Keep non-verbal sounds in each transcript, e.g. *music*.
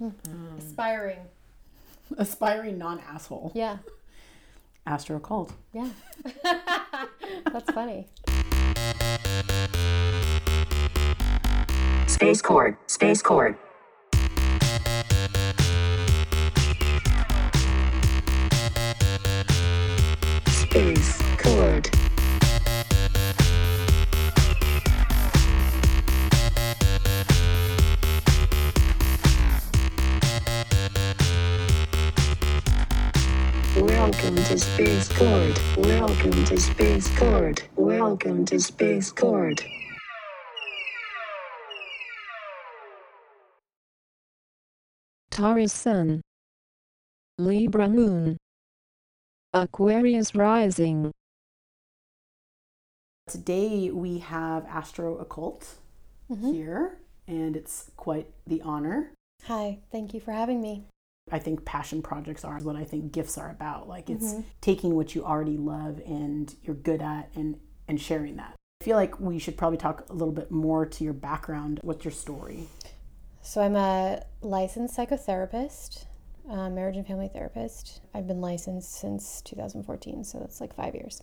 Mm-hmm. Aspiring. *laughs* Aspiring non asshole. Yeah. *laughs* Astro cult. Yeah. *laughs* That's funny. Space Cord, Space Cord. Space Cord. To Space Cord. Welcome to Space Cord. Welcome to Space Cord. Taurus Sun, Libra Moon, Aquarius Rising. Today we have Astro Occult mm-hmm. here, and it's quite the honor. Hi. Thank you for having me. I think passion projects are what I think gifts are about. Like it's taking what you already love and you're good at and and sharing that. I feel like we should probably talk a little bit more to your background. What's your story? So I'm a licensed psychotherapist, uh, marriage and family therapist. I've been licensed since 2014, so that's like five years.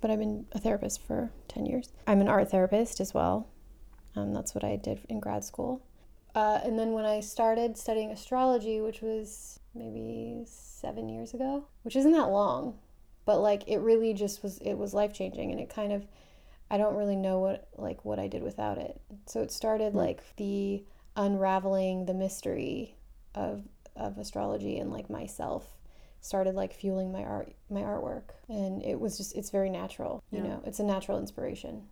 But I've been a therapist for 10 years. I'm an art therapist as well. Um, that's what I did in grad school. Uh, and then when I started studying astrology, which was maybe seven years ago, which isn't that long, but like it really just was, it was life changing and it kind of, I don't really know what, like what I did without it. So it started like the unraveling the mystery of, of astrology and like myself started like fueling my art, my artwork. And it was just, it's very natural, you know, it's a natural inspiration.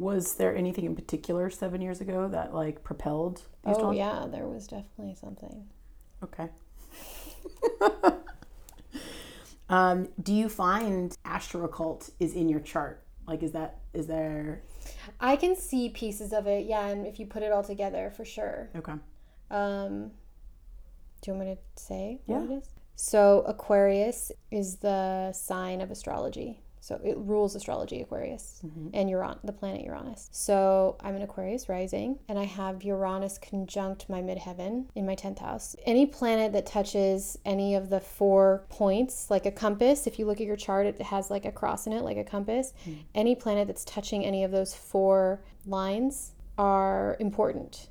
Was there anything in particular seven years ago that like propelled these Oh yeah, there was definitely something. Okay. *laughs* um, do you find Astro Occult is in your chart? Like, is that is there? I can see pieces of it, yeah, and if you put it all together, for sure. Okay. Um, do you want me to say what Yeah. it is? So Aquarius is the sign of astrology. So it rules astrology, Aquarius, mm-hmm. and Uran, the planet Uranus. So I'm an Aquarius rising, and I have Uranus conjunct my midheaven in my 10th house. Any planet that touches any of the four points, like a compass, if you look at your chart, it has like a cross in it, like a compass. Mm-hmm. Any planet that's touching any of those four lines are important.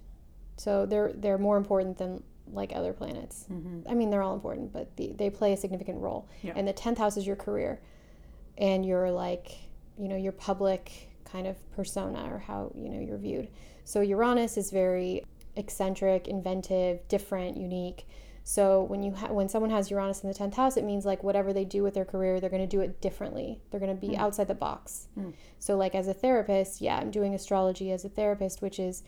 So they're they're more important than like other planets. Mm-hmm. I mean, they're all important, but the, they play a significant role. Yeah. And the tenth house is your career, and your like you know your public kind of persona or how you know you're viewed. So Uranus is very eccentric, inventive, different, unique. So when you ha- when someone has Uranus in the tenth house, it means like whatever they do with their career, they're going to do it differently. They're going to be hmm. outside the box. Hmm. So like as a therapist, yeah, I'm doing astrology as a therapist, which is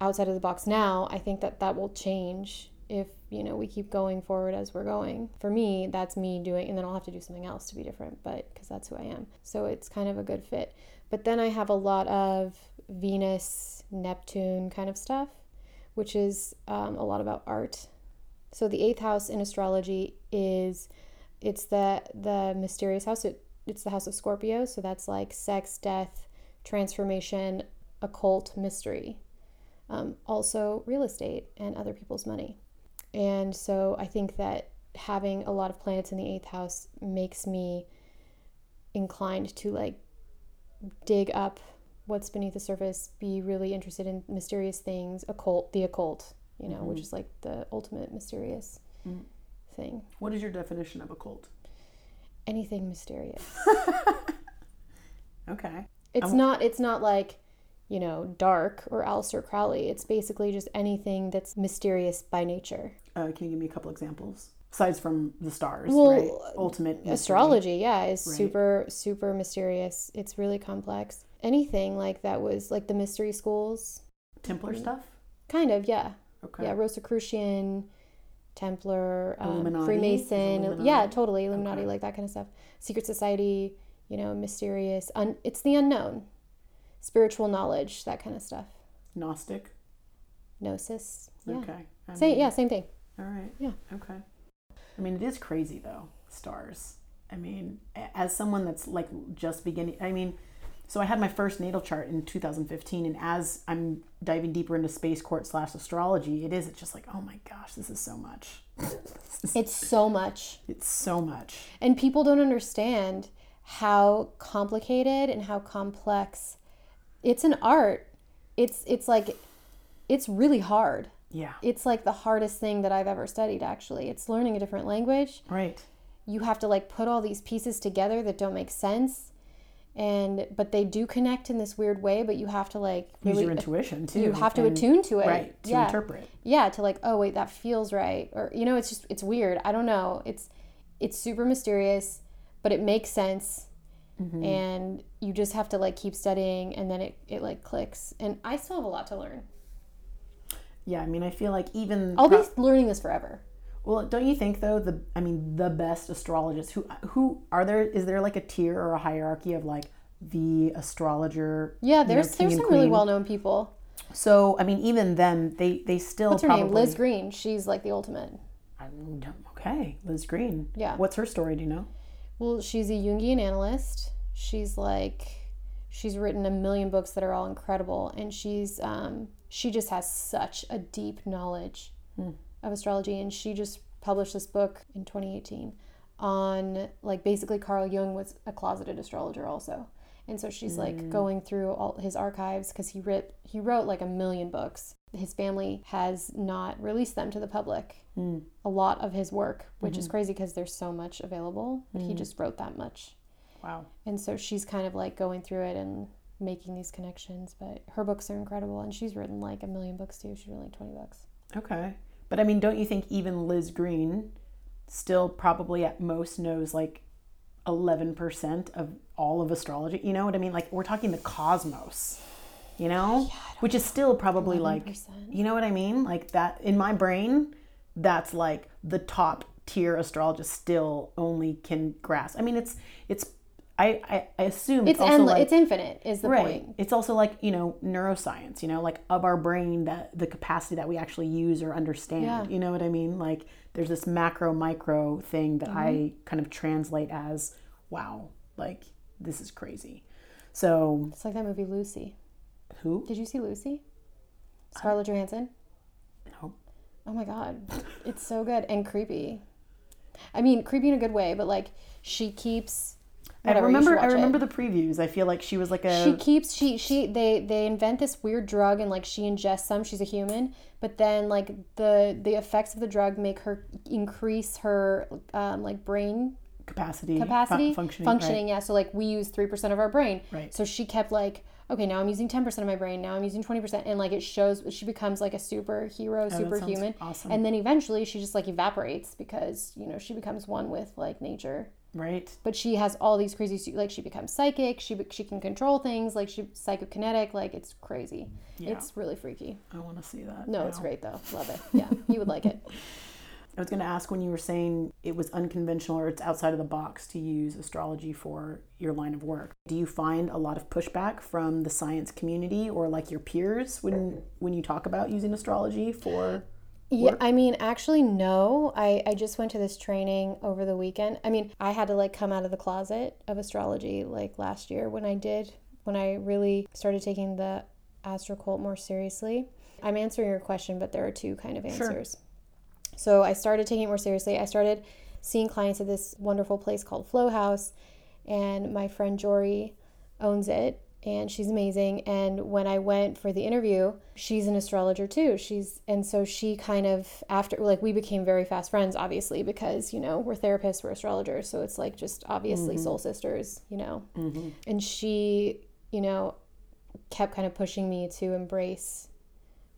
outside of the box now i think that that will change if you know we keep going forward as we're going. For me that's me doing and then i'll have to do something else to be different but because that's who i am. So it's kind of a good fit. But then i have a lot of venus neptune kind of stuff which is um, a lot about art. So the eighth house in astrology is it's the the mysterious house. It, it's the house of scorpio. So that's like sex death transformation occult mystery um, also real estate and other people's money. And so I think that having a lot of planets in the eighth house makes me inclined to like dig up what's beneath the surface, be really interested in mysterious things, occult, the occult, you know, which mm-hmm. is like the ultimate mysterious mm-hmm. thing. What is your definition of occult? Anything mysterious. *laughs* Okay. It's not it's not like, you know, dark or Aleister Crowley. It's basically just anything that's mysterious by nature. Uh, can you give me a couple examples? Aside from the stars, Well, right? Ultimate mystery. astrology yeah is Right. super super mysterious it's really complex anything like that was like the mystery schools Templar stuff. kind of yeah Okay. yeah rosicrucian templar um, freemason yeah totally illuminati Okay. like that kind of stuff secret society you know mysterious un- it's the unknown spiritual knowledge that kind of stuff Gnostic. gnosis yeah Okay. I Same, mean, yeah same thing All right. Yeah. Okay. I mean, it is crazy though. Stars. I mean, as someone that's like just beginning, I mean, So I had my first natal chart in 2015, and as I'm diving deeper into space court slash astrology, it is it's just like, oh my gosh, this is so much. *laughs* It's so much. It's so much. And people don't understand how complicated and how complex it's an art. It's it's like it's really hard. Yeah. It's like the hardest thing that I've ever studied actually. It's learning a different language. Right. You have to like put all these pieces together that don't make sense. And but they do connect in this weird way, but you have to like Use your intuition too. you have to and- attune to it. Right. To yeah. interpret. yeah to like oh wait that feels right or you know it's just it's weird i don't know it's it's super mysterious but it makes sense Mm-hmm. and you just have to like keep studying and then it, it like clicks and i still have a lot to learn Yeah. I mean, I feel like even i'll be learning this forever Well, don't you think though the I mean the best astrologists who who are there is there like a tier or a hierarchy of like the astrologer? yeah you know, there's there's some really well-known people So I mean even them they they still what's her probably name liz greene she's like the ultimate I don't- okay, Liz Greene. Yeah. What's her story? Do you know? Well she's a jungian analyst. She's like she's written a million books that are all incredible and she's um she just has such a deep knowledge of astrology and she just published this book in 2018 on like basically Carl Jung was a closeted astrologer also. And so she's like going through all his archives because he wrote he wrote like a million books his family has not released them to the public hmm. a lot of his work which is mm-hmm. crazy because there's so much available but he mm. just wrote that much Wow. and so she's kind of like going through it and making these connections but her books are incredible and she's written like a million books too she's written like 20 books Okay. But I mean, don't you think even Liz Greene still probably at most knows like 11% of all of astrology? You know what I mean? Like we're talking the cosmos, you know? Which is still probably like, 11%. you know what I mean? Like that in my brain, that's like the top tier astrologist still only can grasp. I mean, it's, it's, I, I, I assume it's it's, also endless like, it's infinite is the right point it's also like you know neuroscience you know like of our brain that the capacity that we actually use or understand Yeah. you know what i mean like there's this macro micro thing that i Mm-hmm. kind of translate as wow like this is crazy so it's like that movie lucy who? Did you see lucy? Scarlett johansson? No. Oh my god. It's so good and creepy. I mean creepy in a good way but like she keeps i whatever, should remember i watch it. remember the previews. I feel like she was like a she keeps she she they they invent this weird drug and like she ingests some. She's a human. But then like the the effects of the drug make her increase her um, like brain capacity fu- capacity functioning, functioning. Yeah so like we use 3% of our brain. Right. so she kept like okay now i'm using 10% of my brain now i'm using 20% and like it shows she becomes like a superhero oh, sounds superhuman. awesome. and then eventually she just like evaporates because you know she becomes one with like nature. Right. But she has all these crazy like she becomes psychic she she can control things like she psychokinetic like it's crazy. Yeah. it's really freaky. I want to see that no it's great though. Love it. *laughs* Yeah you would like it I was going to ask when you were saying it was unconventional or it's outside of the box to use astrology for your line of work. Do you find a lot of pushback from the science community or like your peers when when you talk about using astrology for Yeah, I mean, actually, no. I, I just went to this training over the weekend. I mean, I had to like come out of the closet of astrology like last year when I did, when I really started taking the astro cult more seriously. I'm answering your question, but there are two kind of answers. So I started taking it more seriously. I started seeing clients at this wonderful place called Flow House, and my friend Jory owns it and she's amazing. And when i went for the interview she's an astrologer too. She's and so she kind of after like we became very fast friends obviously because you know we're therapists we're astrologers so it's like just obviously mm-hmm. soul sisters you know? Mm-hmm. And she you know kept kind of pushing me to embrace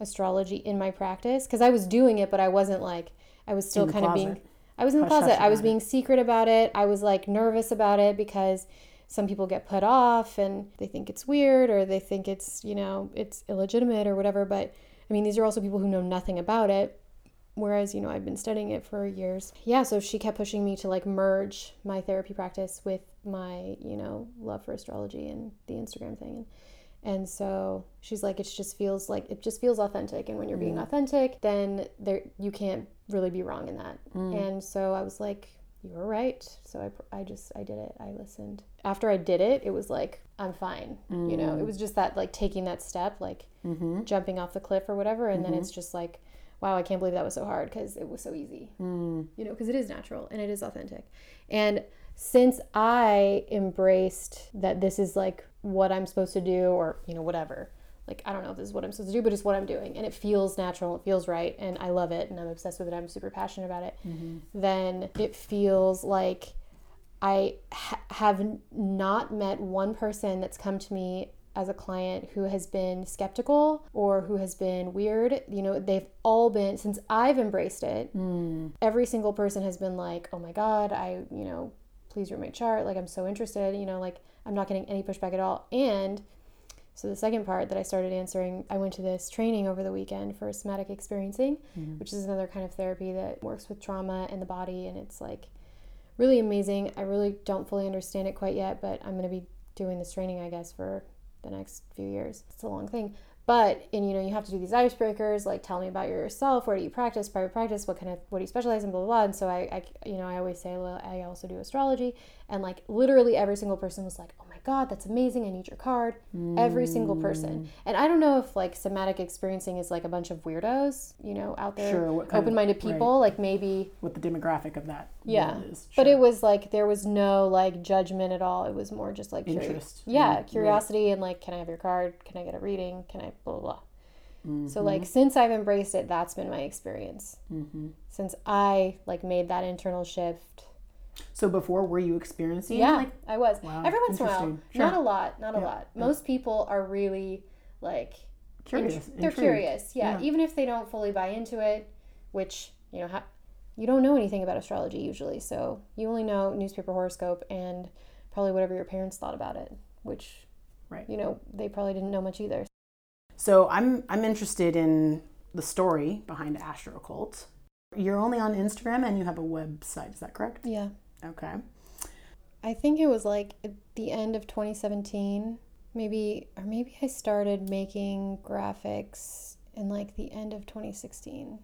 astrology in my practice because i was doing it but i wasn't like i was still kind of being i was in the Hush, hush closet. I was about it. being secret about it. I was like nervous about it because some people get put off and they think it's weird or they think it's you know it's illegitimate or whatever but i mean these are also people who know nothing about it whereas you know i've been studying it for years. Yeah so she kept pushing me to like merge my therapy practice with my you know love for astrology and the instagram thing and and so she's like, it just feels like it just feels authentic. And when you're being authentic, then there you can't really be wrong in that. Mm. And so I was like, you were right. So I, I just, I did it. I listened. After I did it, it was like, I'm fine. You know, it mm. was just that like taking that step, like mm-hmm. jumping off the cliff or whatever. And then mm-hmm. it's just like, wow, I can't believe that was so hard because it was so easy. Mm. You know, because it is natural and it is authentic. And since I embraced that this is like what I'm supposed to do or, you know, whatever, like I don't know if this is what I'm supposed to do, but it's what I'm doing and it feels natural, it feels right, and I love it and I'm obsessed with it, I'm super passionate about it, mm-hmm. then it feels like I ha- have not met one person that's come to me as a client who has been skeptical or who has been weird. You know, they've all been, since I've embraced it, mm. every single person has been like, oh my God, I, you know, please read my chart. Like, I'm so interested. You know, like, I'm not getting any pushback at all. And so the second part that I started answering, I went to this training over the weekend for somatic experiencing, mm-hmm. which is another kind of therapy that works with trauma and the body. And it's like really amazing. I really don't fully understand it quite yet, but I'm going to be doing this training, I guess, for the next few years. It's a long thing. But, and you know, you have to do these icebreakers, like tell me about yourself, where do you practice, private practice, what kind of, what do you specialize in, blah, blah, blah. And so I, I you know, I always say, well, I also do astrology. And like literally every single person was like, oh God, that's amazing. I need your card. Every single person. And I don't know if like somatic experiencing is like a bunch of weirdos, you know, out there, Sure, open minded people. Like maybe What the demographic of that yeah is. but it was like there was no like judgment at all it was more just like curi- Interest. yeah Right, curiosity and like can i have your card can i get a reading can i blah blah blah Mm-hmm. so like since i've embraced it that's been my experience Mm-hmm. since i like made that internal shift So before, were you experiencing? yeah Like, i was Wow, every once in a while interesting. not a lot not a lot most people are really like curious. int- they're intrigued. curious yeah. Yeah. even if they don't fully buy into it which you know ha- you don't know anything about astrology usually so you only know newspaper horoscope and probably whatever your parents thought about it which Right. you know they probably didn't know much either So I'm I'm interested in the story behind Astro Occult. You're only on Instagram and you have a website. Is that correct? yeah Okay. i think it was like at the end of 2017 maybe or maybe i started making graphics in like the end of 2016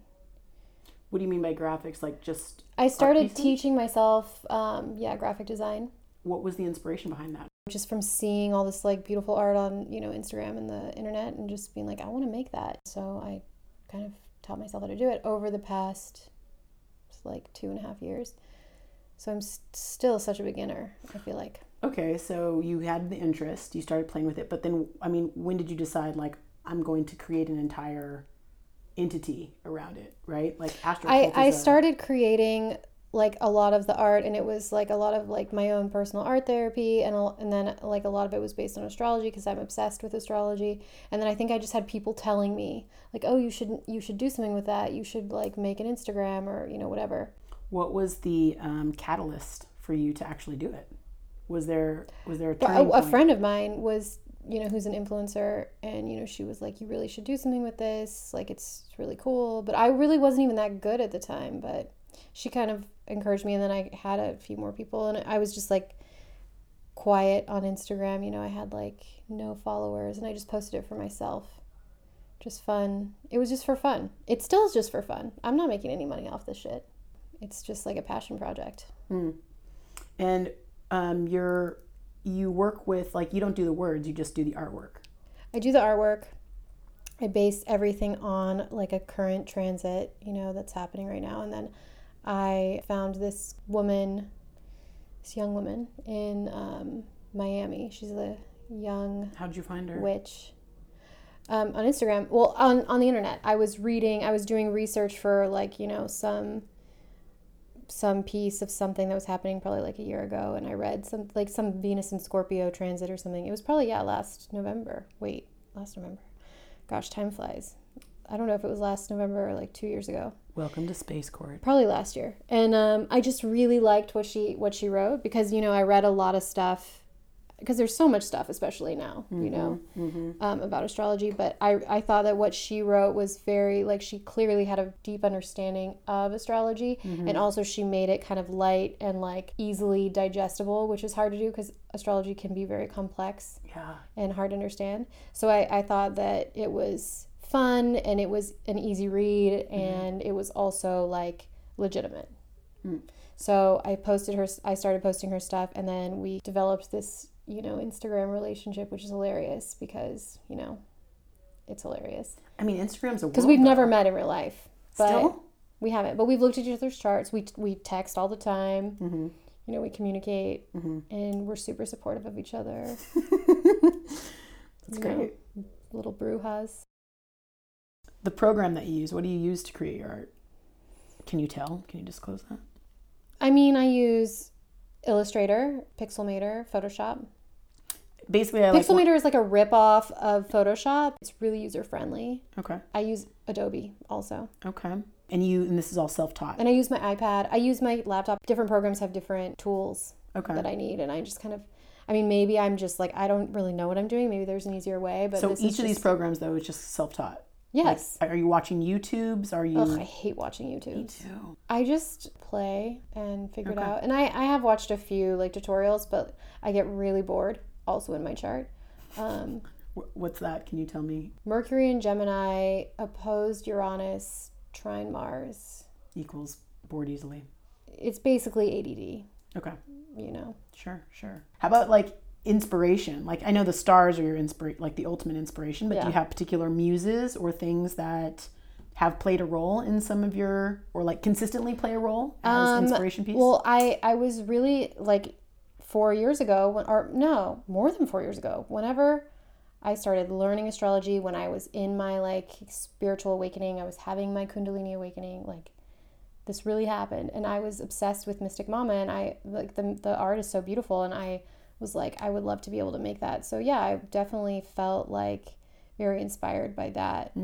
What do you mean by graphics? Like just i started teaching myself um, yeah graphic design what was the inspiration behind that? just from seeing all this like beautiful art on you know instagram and the internet and just being like i want to make that so i kind of taught myself how to do it over the past like two and a half years so i'm s- still such a beginner i feel like. Okay, so you had the interest, you started playing with it, but then I mean, when did you decide like I'm going to create an entire entity around it, right? Like Astro I, I is a- started creating like a lot of the art and it was like a lot of like my own personal art therapy and, a, and then like a lot of it was based on astrology because i'm obsessed with astrology. And then i think i just had people telling me like oh you should you should do something with that. You should like make an instagram or you know whatever What was the um, catalyst for you to actually do it? Was there was there a turning a, a friend of mine was you know who's an influencer and you know she was like you really should do something with this. Like it's really cool. But i really wasn't even that good at the time but she kind of encouraged me and then i had a few more people and i was just like quiet on instagram. You know i had like no followers and i just posted it for myself. Just fun. It was just for fun. It still is just for fun. I'm not making any money off this shit it's just like a passion project and um, you're you work with like you don't do the words, you just do the artwork. I do the artwork. I base everything on like a current transit, you know, that's happening right now. And then I found this woman, this young woman in um, Miami. She's a young How did you find her? witch um, on Instagram. Well, on on the internet, I was reading. I was doing research for like you know some some piece of something that was happening probably like a year ago, and I read some like some Venus and Scorpio transit or something. It was probably yeah last November. Wait, last November. Gosh, time flies. I don't know if it was last November or like two years ago Welcome to Space Court. probably last year and um, i just really liked what she what she wrote because you know i read a lot of stuff because there's so much stuff especially now you mm-hmm, know mm-hmm. um, about astrology but I, I thought that what she wrote was very like she clearly had a deep understanding of astrology mm-hmm. and also she made it kind of light and like easily digestible which is hard to do because astrology can be very complex Yeah. and hard to understand. So I, I thought that it was fun and it was an easy read and it was also like legitimate. Mm. So I posted her. I started posting her stuff, and then we developed this, you know, Instagram relationship, which is hilarious because you know, it's hilarious I mean, Instagram's a because we've never met in real life. But Still? we haven't. But we've looked at each other's charts. We we text all the time. Mm-hmm. You know, we communicate, and we're super supportive of each other. *laughs* That's you know, great. little brujas. The program that you use, what do you use to create your art? Can you tell? Can you disclose that? I mean, I use Illustrator, Pixelmator, Photoshop. Basically, I like. Pixelmator is like a rip-off of Photoshop. It's really user-friendly. Okay. I use Adobe also. Okay. And you, and this is all self-taught. And I use my iPad. I use my laptop. Different programs have different tools Okay. that I need, and I just kind of, I mean, maybe I'm just like I don't really know what I'm doing. Maybe there's an easier way, but so each of these programs, though, is just self-taught. Yes. Are you watching YouTubes? Are you? Ugh, I hate watching YouTube. too. I just play and figure it out. And I, I have watched a few like tutorials, but I get really bored. Also in my chart, um, *laughs* What's that? Can you tell me? Mercury and Gemini opposed Uranus, trine Mars. Equals bored easily. It's basically ADD. Okay. You know. Sure. Sure. How about like inspiration? Like I know the stars are your inspira- like the ultimate inspiration, but do you have particular muses or things that have played a role in some of your or like consistently play a role as Um, inspiration piece? Well, I I was really like four years ago, when, or no, more than four years ago. Whenever I started learning astrology, when I was in my like spiritual awakening, I was having my Kundalini awakening. Like this really happened, and I was obsessed with Mystic Mama, and I like the the art is so beautiful, and I was like, I would love to be able to make that. So yeah, I definitely felt like very inspired by that.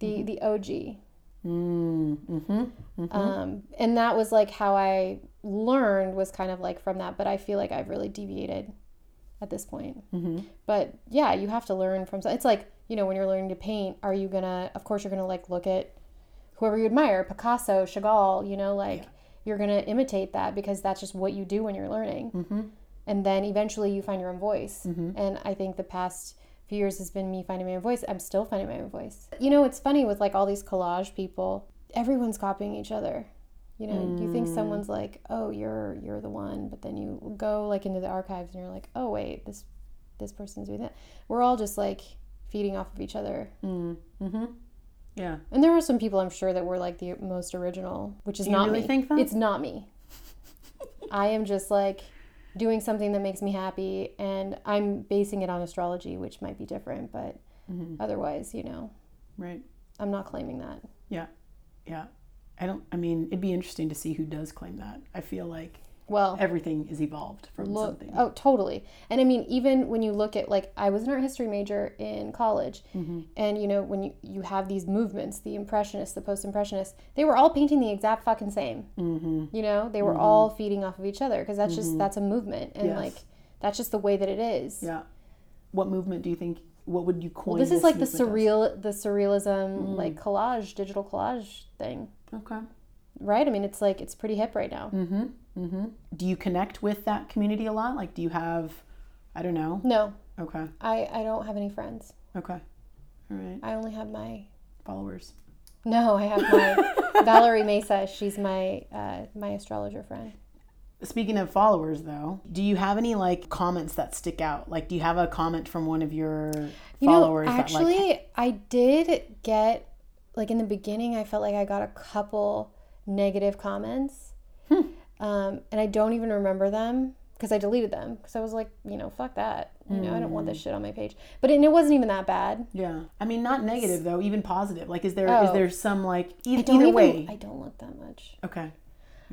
The the OG. mm, mm-hmm. Um, and that was like how I learned was kind of like from that, but I feel like I've really deviated at this point. Mm-hmm. But yeah, you have to learn from. It's like you know when you're learning to paint, are you gonna? Of course, you're gonna like look at whoever you admire, Picasso, Chagall. You know, like you're gonna imitate that because that's just what you do when you're learning. Mm-hmm. And then eventually you find your own voice. And I think the past few years has been me finding my own voice. I'm still finding my own voice. You know, it's funny with like all these collage people. Everyone's copying each other. You know, you think someone's like, "Oh, you're you're the one," but then you go like into the archives and you're like, "Oh, wait, this this person's doing that." We're all just like feeding off of each other. Mm-hmm. Yeah. And there are some people I'm sure that were like the most original, which is Do you not really me. think that? It's not me. *laughs* I am just like doing something that makes me happy and I'm basing it on astrology, which might be different, but Mm-hmm. otherwise, you know, Right. I'm not claiming that. Yeah. Yeah. I don't. I mean, it'd be interesting to see who does claim that. I feel like Well, everything is evolved from look, something. oh, totally. And I mean, even when you look at like, I was an art history major in college, Mm-hmm. and you know, when you you have these movements, the impressionists, the post impressionists, they were all painting the exact fucking same. Mm-hmm. You know, they were all feeding off of each other because that's just that's a movement, and Yes. like that's just the way that it is. Yeah. What movement do you think? What would you coin? Well, this is like the movement as? surreal, the surrealism, Mm. like collage, digital collage thing, Okay. right? I mean, it's like it's pretty hip right now. Mm-hmm. Do you connect with that community a lot? Like, do you have? I don't know. No, Okay. I I don't have any friends. Okay. All right. I only have my Followers. no, I have my *laughs* Valerie Mesa. She's my uh, my astrologer friend. Speaking of followers, though, do you have any like comments that stick out? Like, do you have a comment from one of your You followers know, that actually, like? I did get like in the beginning. I felt like I got a couple negative comments. Um, and I don't even remember them because I deleted them because I was like, you know, fuck that. You know, I don't want this shit on my page. But it, it wasn't even that bad. Yeah. I mean, not negative though. Even positive. Like, is there is Oh. there some like e- either even, way? I don't look that much. Okay.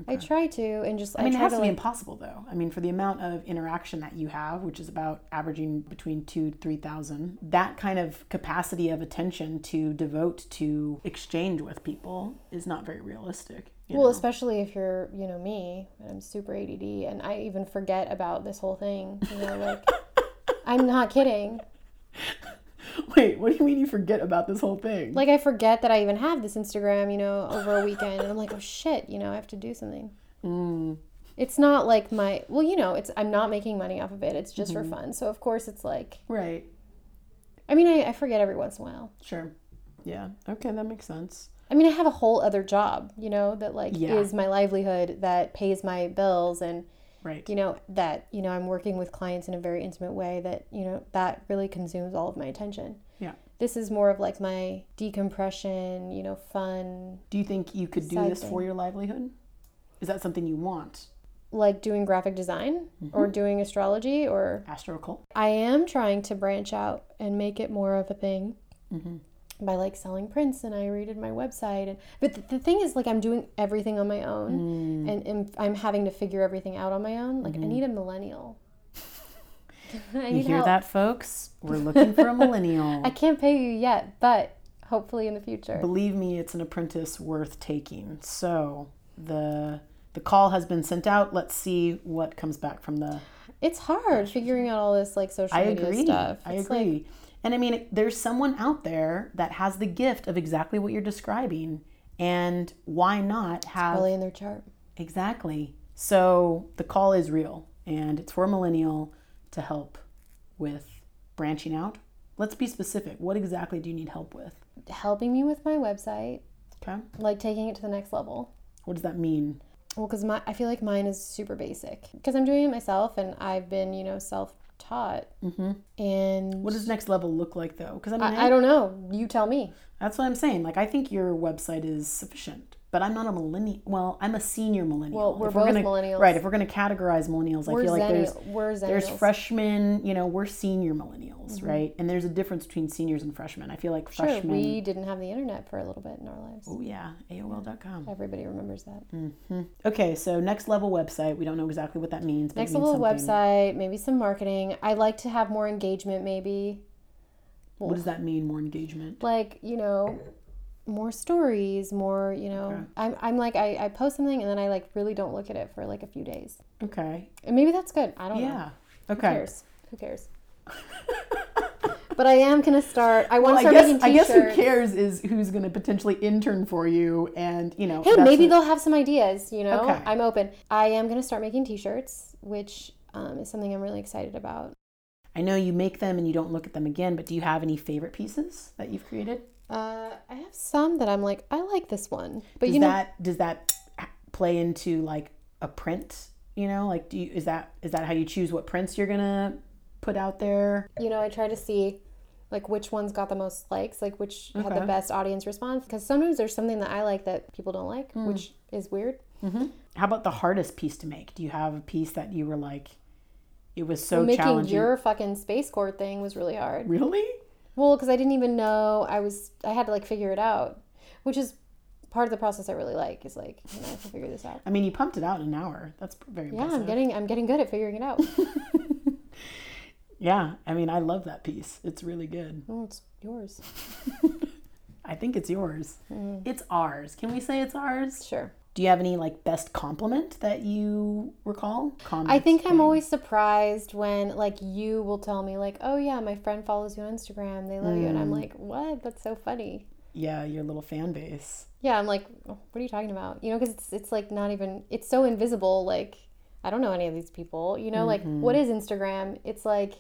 I try to and just. I mean, it has to be impossible though. I mean, for the amount of interaction that you have, which is about averaging between two to three thousand, that kind of capacity of attention to devote to exchange with people is not very realistic. Well, know? especially if you're, you know, me, and I'm super ADD, and I even forget about this whole thing. You know, like *laughs* I'm not kidding. Wait, what do you mean you forget about this whole thing? Like I forget that I even have this Instagram, you know, over a weekend, and I'm like, oh shit, you know, I have to do something. Mm, It's not like my, well, you know, it's I'm not making money off of it. It's just for fun. So of course it's like, right. I mean, I, I forget every once in a while. Sure. Yeah. Okay, that makes sense. I mean, I have a whole other job, you know, that like Yeah. is my livelihood that pays my bills and Right. you know that you know I'm working with clients in a very intimate way that you know that really consumes all of my attention. Yeah. This is more of like my decompression, you know, fun, Do you think you could do this thing. for your livelihood? Is that something you want? like doing graphic design or doing astrology or Astro occult? I am trying to branch out and make it more of a thing Mm-hmm. By like selling prints and I redid my website and but the, the thing is like I'm doing everything on my own Mm. and, and I'm having to figure everything out on my own like Mm-hmm. I need a millennial *laughs* I You hear help. that, folks? We're looking for a *laughs* millennial. I can't pay you yet but hopefully in the future Believe me, it's an apprentice worth taking. So the the call has been sent out. Let's see what comes back from the. it's hard figuring out all this like social I media agree. stuff I It's like- agree. And I mean, there's someone out there that has the gift of exactly what you're describing, and why not have really in their chart Exactly. So the call is real and it's for a millennial to help with branching out. Let's be specific. What exactly do you need help with? helping me with my website Okay. like taking it to the next level What does that mean? Well, because my I feel like mine is super basic because I'm doing it myself and I've been you know self taught. Mm-hmm. And What does next level look like though? Because I mean, I, I don't know. You tell me. that's what I'm saying. Like, I think your website is sufficient, but I'm not a millennial. Well, I'm a senior millennial. Well, we're If both gonna, millennials. Right. If we're going to categorize millennials, I We're feel like there's we're there's freshmen. You know, we're senior millennials, Mm-hmm. right? And there's a difference between seniors and freshmen. I feel like Sure, freshmen. we didn't have the internet for a little bit in our lives. Oh yeah, AOL.com. Everybody remembers that. Okay, so next level website. We don't know exactly what that means. But Next means level something. website, maybe some marketing. I like to have more engagement, maybe What does that mean? More engagement. like you know more stories, more you know. Okay. I'm I'm like I I post something and then I like really don't look at it for like a few days, Okay. and maybe that's good. I don't know. Yeah. Okay. Who cares? Who cares? *laughs* but I am gonna start. I want Well, to I start guess making I guess who cares is who's going to potentially intern for you, and you know. Hey, maybe what- they'll have some ideas. You know, Okay. I'm open. I am gonna start making T-shirts, which um, is something I'm really excited about. I know you make them and you don't look at them again, but do you have any favorite pieces that you've created? Uh, I have some that I'm like, I like this one, but does you know, that does that play into like a print? You know, like do you is that is that how you choose what prints you're gonna put out there? you know, I try to see like which ones got the most likes, like which had the best audience response. Because sometimes there's something that I like that people don't like, Hmm. which is weird. How about the hardest piece to make? Do you have a piece that you were like, it was so Making challenging? your fucking space core thing was really hard. really? Well, because I didn't even know I was, I had to like figure it out, which is part of the process I really like. Is like, you know, I have to figure this out. I mean, you pumped it out in an hour. That's very Yeah, impressive. I'm getting, I'm getting good at figuring it out. *laughs* Yeah, I mean, I love that piece. It's really good. oh, it's yours. *laughs* I think it's yours. Hmm. It's ours. Can we say it's ours? Sure. Do you have any like best compliment that you recall? I think I'm always surprised when like you will tell me like, oh yeah, my friend follows you on Instagram. They love you, and I'm Mm. like, what? That's so funny. Yeah, your little fan base. Yeah, I'm like, "Oh, what are you talking about? You know, because it's it's like not even it's so invisible. Like I don't know any of these people. You know, like Mm-hmm. what is Instagram? It's like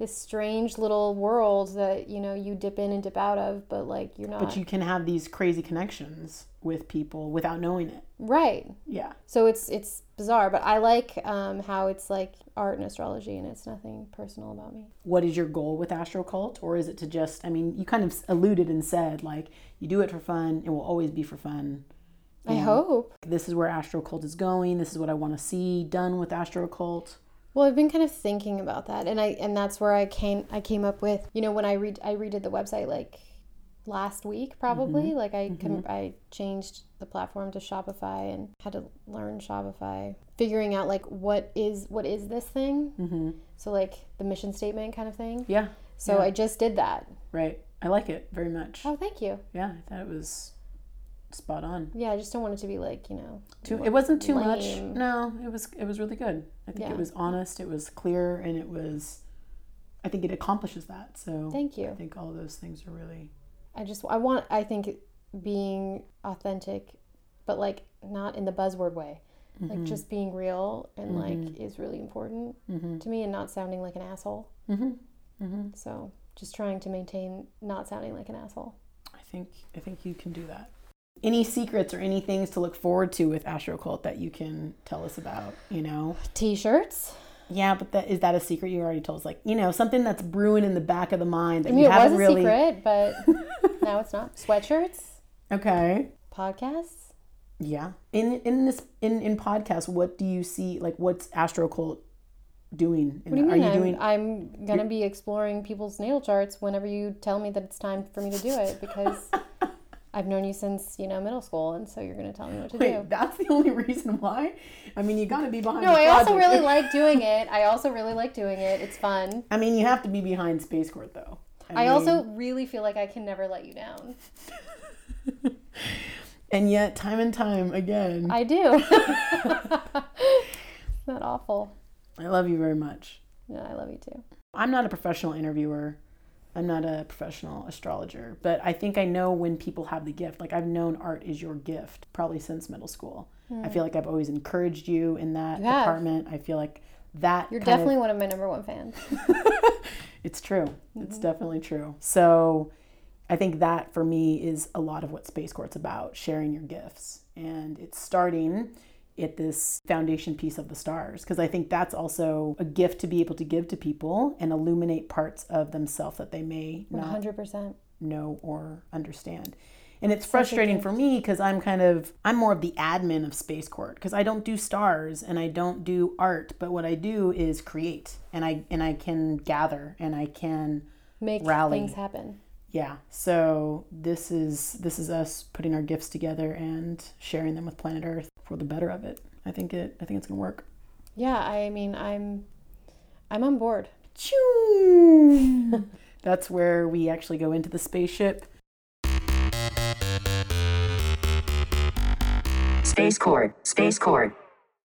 this strange little world that you know you dip in and dip out of, but like you're not But you can have these crazy connections with people without knowing it. right. Yeah. So it's it's bizarre, but I like um, how it's like art and astrology, and it's nothing personal about me. What is your goal with Astro Cult? Or is it to just, I mean, you kind of alluded and said, like, you do it for fun. It will always be for fun. I hope. This is where Astro Cult is going. This is what I want to see done with Astro Cult. Well, I've been kind of thinking about that, and I and that's where I came I came up with you know when I read I redid the website like last week probably like I com- I changed the platform to Shopify and had to learn Shopify, figuring out like what is what is this thing. Mm-hmm. So like the mission statement kind of thing. Yeah. So I just did that. Right. I like it very much. Oh, thank you. Yeah, I thought it was spot on. Yeah, I just don't want it to be like you know. Too, it wasn't too much. No, it was it was really good. I think Yeah. it was honest. It was clear, and it was. I think it accomplishes that. So Thank you. I think all those things are really. I just I want I think being authentic, but like not in the buzzword way. Like mm-hmm. just being real and like mm-hmm. is really important mm-hmm. to me and not sounding like an asshole. Mm-hmm. So just trying to maintain not sounding like an asshole. I think I think you can do that. Any secrets or any things to look forward to with Astro Cult that you can tell us about, you know? T-shirts. Yeah, but that is that a secret you already told us? Like, you know, something that's brewing in the back of the mind that I mean, you it was haven't a really secret, but *laughs* now it's not. Sweatshirts, Okay. podcasts. Yeah. In in this in in podcast, what do you see like what's Astro Cult doing? What do you Are you I'm, doing I'm gonna be exploring people's natal charts whenever you tell me that it's time for me to do it because *laughs* I've known you since you know middle school, and so you're gonna tell me what to do. That's the only *laughs* reason why? I mean, you got to be behind No, I also really like *laughs* doing it. I also really like doing it. It's fun. I mean, you have to be behind Space Court though. I also really feel like I can never let you down. *laughs* and yet time and time again, I, I do. Isn't that awful? I love you very much. Yeah, I love you too. I'm not a professional interviewer. I'm not a professional astrologer, but I think I know when people have the gift. Like I've known art is your gift probably since middle school. I feel like I've always encouraged you in that Hmm. You department. I feel like that You're kind of- definitely one of my number one fans. *laughs* It's true. It's Mm-hmm. definitely true. So I think that for me is a lot of what Space Court's about, sharing your gifts. And it's starting at this foundation piece of the stars because I think that's also a gift to be able to give to people and illuminate parts of themselves that they may not hundred percent. know or understand. And it's frustrating for me because I'm kind of I'm more of the admin of Space Court because I don't do stars and I don't do art, but what I do is create and I and I can gather and I can Make Rally. things happen. Yeah. So this is this is us putting our gifts together and sharing them with planet Earth for the better of it. I think it I think it's gonna work. Yeah, I mean, I'm, I'm on board. *laughs* That's where we actually go into the spaceship. Space Court, Space Court.